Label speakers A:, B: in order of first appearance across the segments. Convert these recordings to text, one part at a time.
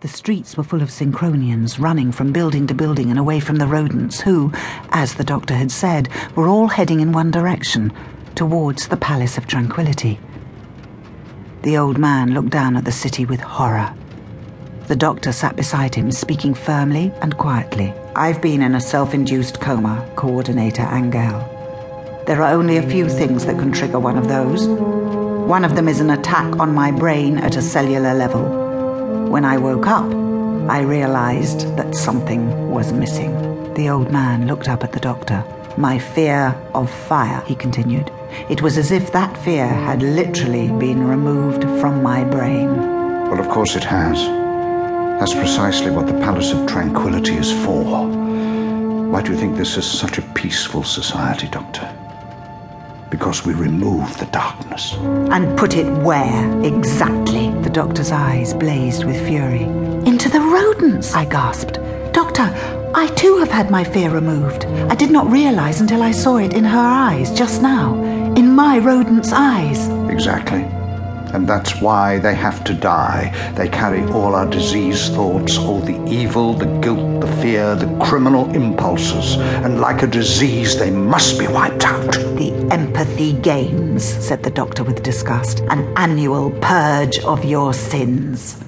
A: The streets were full of Synchronians running from building to building and away from the rodents, who, as the doctor had said, were all heading in one direction towards the Palace of Tranquility. The old man looked down at the city with horror. The doctor sat beside him, speaking firmly and quietly. I've been in a self induced coma, Coordinator Angel. There are only a few things that can trigger one of those. One of them is an attack on my brain at a cellular level. When I woke up, I realized that something was missing. The old man looked up at the doctor. My fear of fire, he continued. It was as if that fear had literally been removed from my brain.
B: Well, of course it has. That's precisely what the Palace of Tranquility is for. Why do you think this is such a peaceful society, Doctor? Because we remove the darkness.
A: And put it where, exactly? The doctor's eyes blazed with fury. Into the rodents, I gasped. Doctor, I too have had my fear removed. I did not realize until I saw it in her eyes just now. In my rodent's eyes.
B: Exactly. And that's why they have to die. They carry all our disease thoughts, all the evil, the guilt, the fear, the criminal impulses. And like a disease, they must be wiped out.
A: The empathy games, said the doctor with disgust. An annual purge of your sins.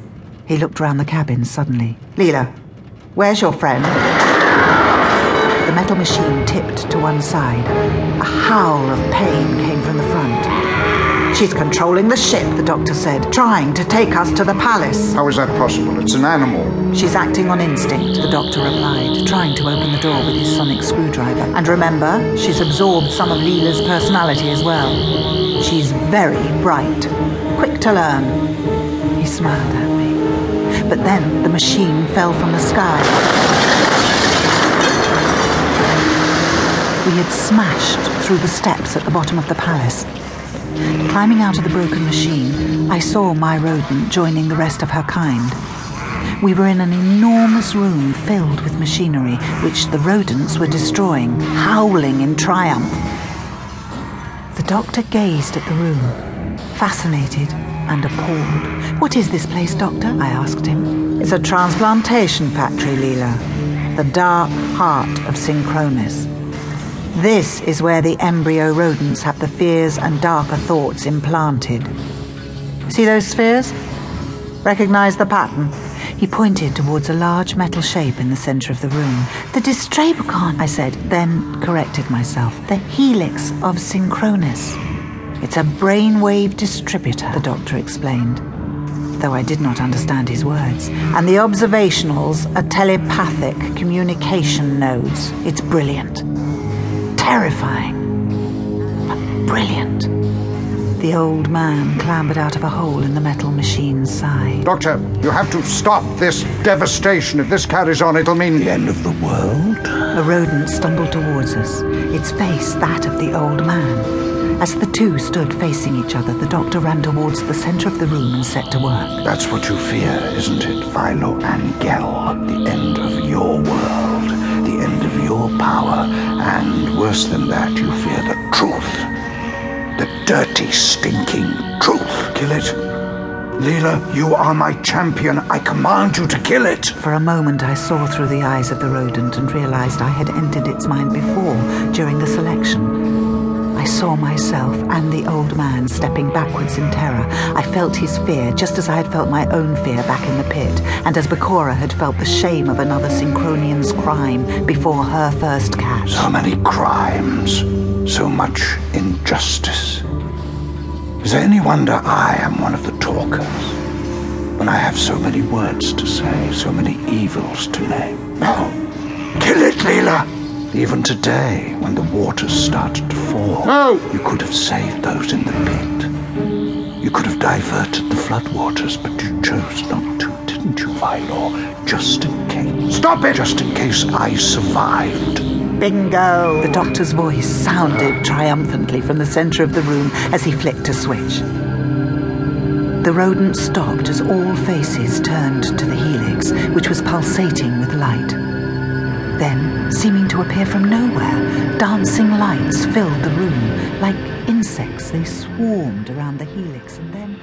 A: He looked round the cabin suddenly. Leela, where's your friend? The metal machine tipped to one side. A howl of pain came from the front. She's controlling the ship, the doctor said, trying to take us to the palace.
B: How is that possible? It's an animal.
A: She's acting on instinct, the doctor replied, trying to open the door with his sonic screwdriver. And remember, she's absorbed some of Leela's personality as well. She's very bright, quick to learn. He smiled at me. But then the machine fell from the sky. We had smashed through the steps at the bottom of the palace. Climbing out of the broken machine, I saw my rodent joining the rest of her kind. We were in an enormous room filled with machinery, which the rodents were destroying, howling in triumph. The doctor gazed at the room, fascinated and appalled. What is this place, Doctor? I asked him. It's a transplantation factory, Leela. The dark heart of Synchronis. This is where the embryo rodents have the fears and darker thoughts implanted. See those spheres? Recognize the pattern? He pointed towards a large metal shape in the center of the room. The Distrabicon, I said, then corrected myself. The helix of Synchronis. It's a brainwave distributor, the doctor explained, though I did not understand his words. And the observationals are telepathic communication nodes. It's brilliant terrifying, but brilliant. The old man clambered out of a hole in the metal machine's side.
B: Doctor, you have to stop this devastation. If this carries on, it'll mean
C: the end of the world.
A: A rodent stumbled towards us, its face that of the old man. As the two stood facing each other, the doctor ran towards the center of the room and set to work.
C: That's what you fear, isn't it, Philo Angel? The end of your world end of your power, and worse than that, you fear the truth. The dirty, stinking truth. Kill it. Leela, you are my champion. I command you to kill it.
A: For a moment, I saw through the eyes of the rodent and realized I had entered its mind before, during the selection. I saw myself and the old man stepping backwards in terror. I felt his fear, just as I had felt my own fear back in the pit, and as Bakura had felt the shame of another Synchronian's crime before her first catch.
C: So many crimes, so much injustice. Is there any wonder I am one of the talkers? When I have so many words to say, so many evils to name. No. Kill it, Leela! Even today, when the waters started to fall,
B: no!
C: you could have saved those in the pit. You could have diverted the floodwaters, but you chose not to, didn't you, Vylor? Just in case.
B: Stop it!
C: Just in case I survived.
A: Bingo! The doctor's voice sounded triumphantly from the center of the room as he flicked a switch. The rodent stopped as all faces turned to the helix, which was pulsating with light. Then, seeming to appear from nowhere, dancing lights filled the room. Like insects, they swarmed around the helix, and then